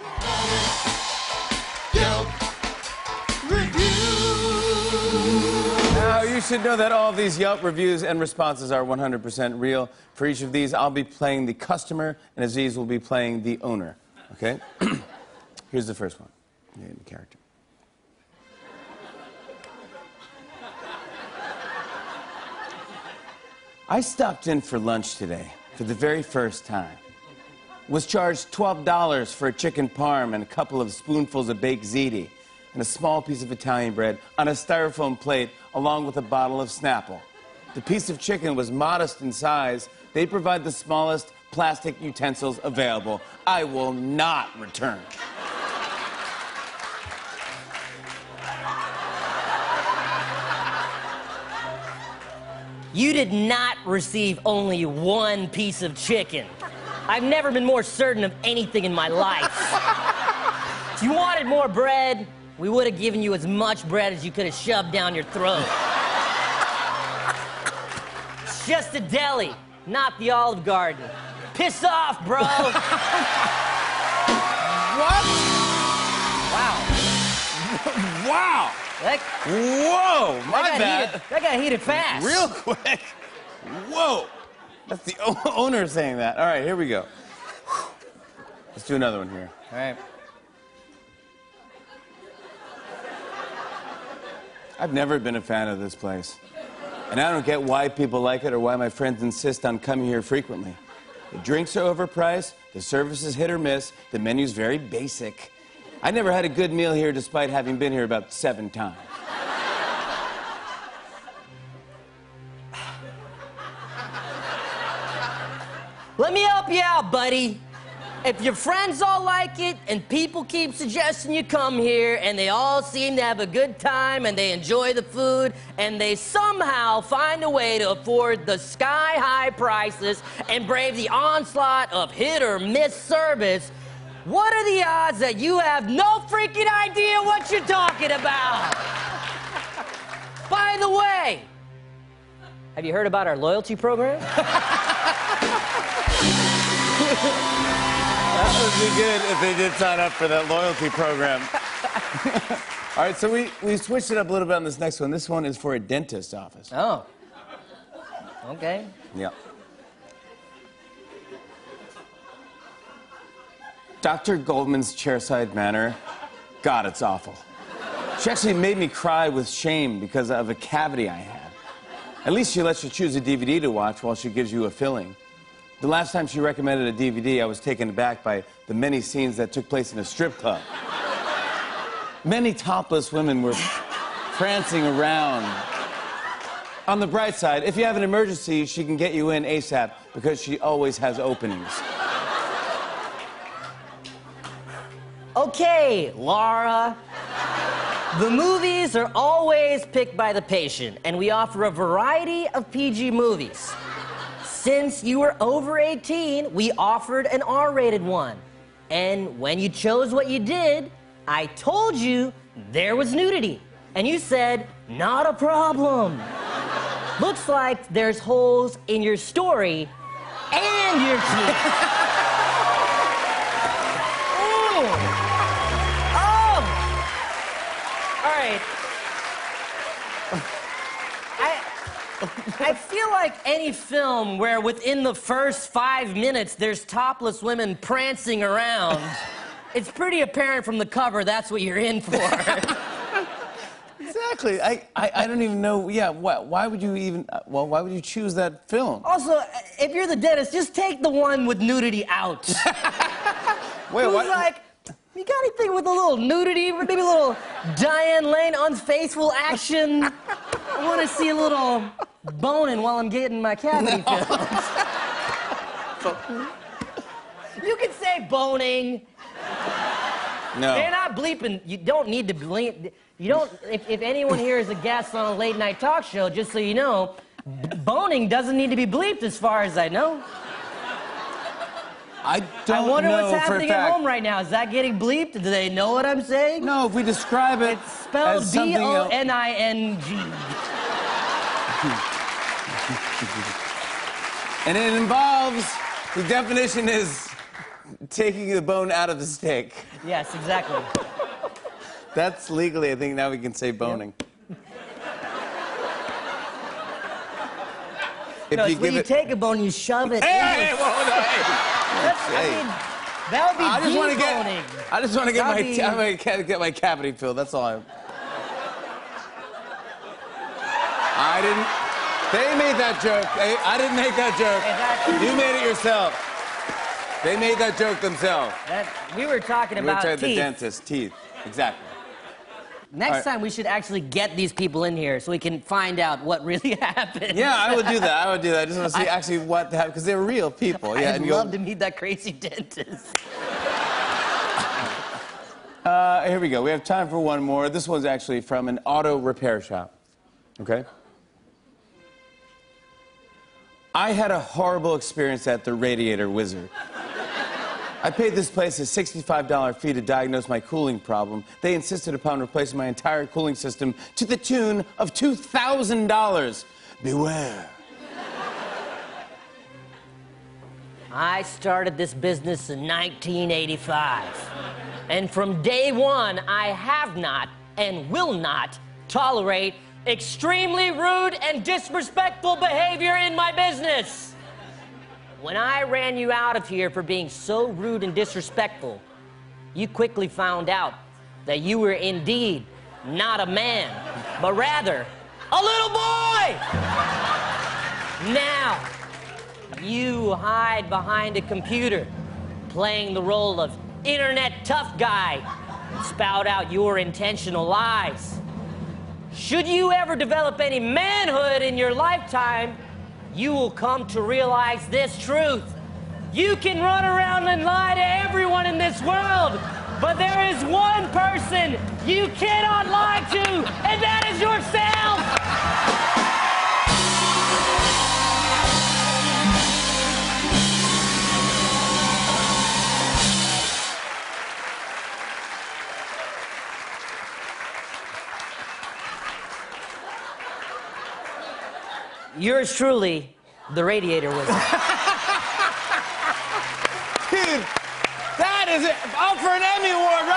Now, you should know that all these Yelp reviews and responses are 100% real. For each of these, I'll be playing the customer, and Aziz will be playing the owner. Okay? Here's the first one. Yeah, the character. I stopped in for lunch today for the very first time. Was charged $12 for a chicken parm and a couple of spoonfuls of baked ziti and a small piece of Italian bread on a styrofoam plate along with a bottle of Snapple. The piece of chicken was modest in size. They provide the smallest plastic utensils available. I will not return. You did not receive only one piece of chicken. I've never been more certain of anything in my life. if you wanted more bread, we would have given you as much bread as you could have shoved down your throat. it's just a deli, not the Olive Garden. Piss off, bro. What? wow. Wow! That, Whoa! My that bad. heated, that got heated fast. Real quick. Whoa! That's the owner saying that. All right, here we go. Let's do another one here. All right. I've never been a fan of this place. And I don't get why people like it or why my friends insist on coming here frequently. The drinks are overpriced, the service is hit or miss, the menu's very basic. I never had a good meal here despite having been here about seven times. Let me help you out, buddy. If your friends all like it and people keep suggesting you come here and they all seem to have a good time and they enjoy the food and they somehow find a way to afford the sky high prices and brave the onslaught of hit or miss service, what are the odds that you have no freaking idea what you're talking about? By the way, have you heard about our loyalty program? be good if they did sign up for that loyalty program. All right, so we, we switched it up a little bit on this next one. This one is for a dentist office. Oh. Okay. Yeah. Dr. Goldman's chairside manner, God, it's awful. She actually made me cry with shame because of a cavity I had. At least she lets you choose a DVD to watch while she gives you a filling. The last time she recommended a DVD, I was taken aback by the many scenes that took place in a strip club. Many topless women were prancing around. On the bright side, if you have an emergency, she can get you in ASAP because she always has openings. Okay, Laura. The movies are always picked by the patient, and we offer a variety of PG movies. Since you were over 18, we offered an R rated one. And when you chose what you did, I told you there was nudity. And you said, not a problem. Looks like there's holes in your story and your teeth. I feel like any film where within the first five minutes there's topless women prancing around, it's pretty apparent from the cover that's what you're in for. Exactly. I, I, I don't even know. Yeah, why, why would you even, uh, well, why would you choose that film? also, if you're the dentist, just take the one with nudity out. Wait, Who's what? like, you got anything with a little nudity, maybe a little Diane Lane unfaithful action? I want to see a little boning while I'm getting my cavity filled. you can say boning. no. They're not bleeping. You don't need to bleep. You don't. If, if anyone here is a guest on a late night talk show, just so you know, boning doesn't need to be bleeped, as far as I know. I I don't wonder know what's happening at home right now. Is that getting bleeped? Do they know what I'm saying? No, if we describe it It's spelled B O. N I N G. And it involves, the definition is taking the bone out of the steak. Yes, exactly. That's legally, I think now we can say boning. If no, you when you it. take a bone, you shove it. Hey, in hey, whoa, no, hey. That's- I mean, that would be I just want to get. I just want to get my, I wanna get, get my cavity filled. That's all. I. I didn't. They made that joke. They, I didn't make that joke. Exactly. You made it yourself. They made that joke themselves. That, we were talking We about to the teeth. dentist. Teeth. Exactly. Next right. time we should actually get these people in here so we can find out what really happened. Yeah, I would do that. I would do that. I just want to see actually what happened because they're real people. Yeah, I'd and you go, love to meet that crazy dentist. Uh, here we go. We have time for one more. This one's actually from an auto repair shop. Okay? I had a horrible experience at the Radiator Wizard. I paid this place a $65 fee to diagnose my cooling problem. They insisted upon replacing my entire cooling system to the tune of $2,000. Beware. I started this business in 1985. And from day one, I have not and will not tolerate extremely rude and disrespectful behavior in my business. When I ran you out of here for being so rude and disrespectful, you quickly found out that you were indeed not a man, but rather a little boy. Now, you hide behind a computer, playing the role of internet tough guy, spout out your intentional lies. Should you ever develop any manhood in your lifetime, you will come to realize this truth. You can run around and lie to everyone in this world, but there is one person you cannot lie to, and that is yourself. Yours truly, the radiator wizard. Dude, that is it. Up for an Emmy Award